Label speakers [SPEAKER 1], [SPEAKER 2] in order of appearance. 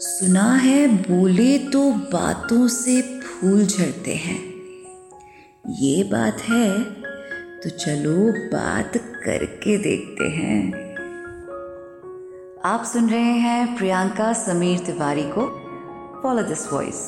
[SPEAKER 1] सुना है, बोले तो बातों से फूल झड़ते हैं। ये बात है तो चलो बात करके देखते हैं। आप सुन रहे हैं प्रियंका समीर तिवारी को फॉलो दिस वॉइस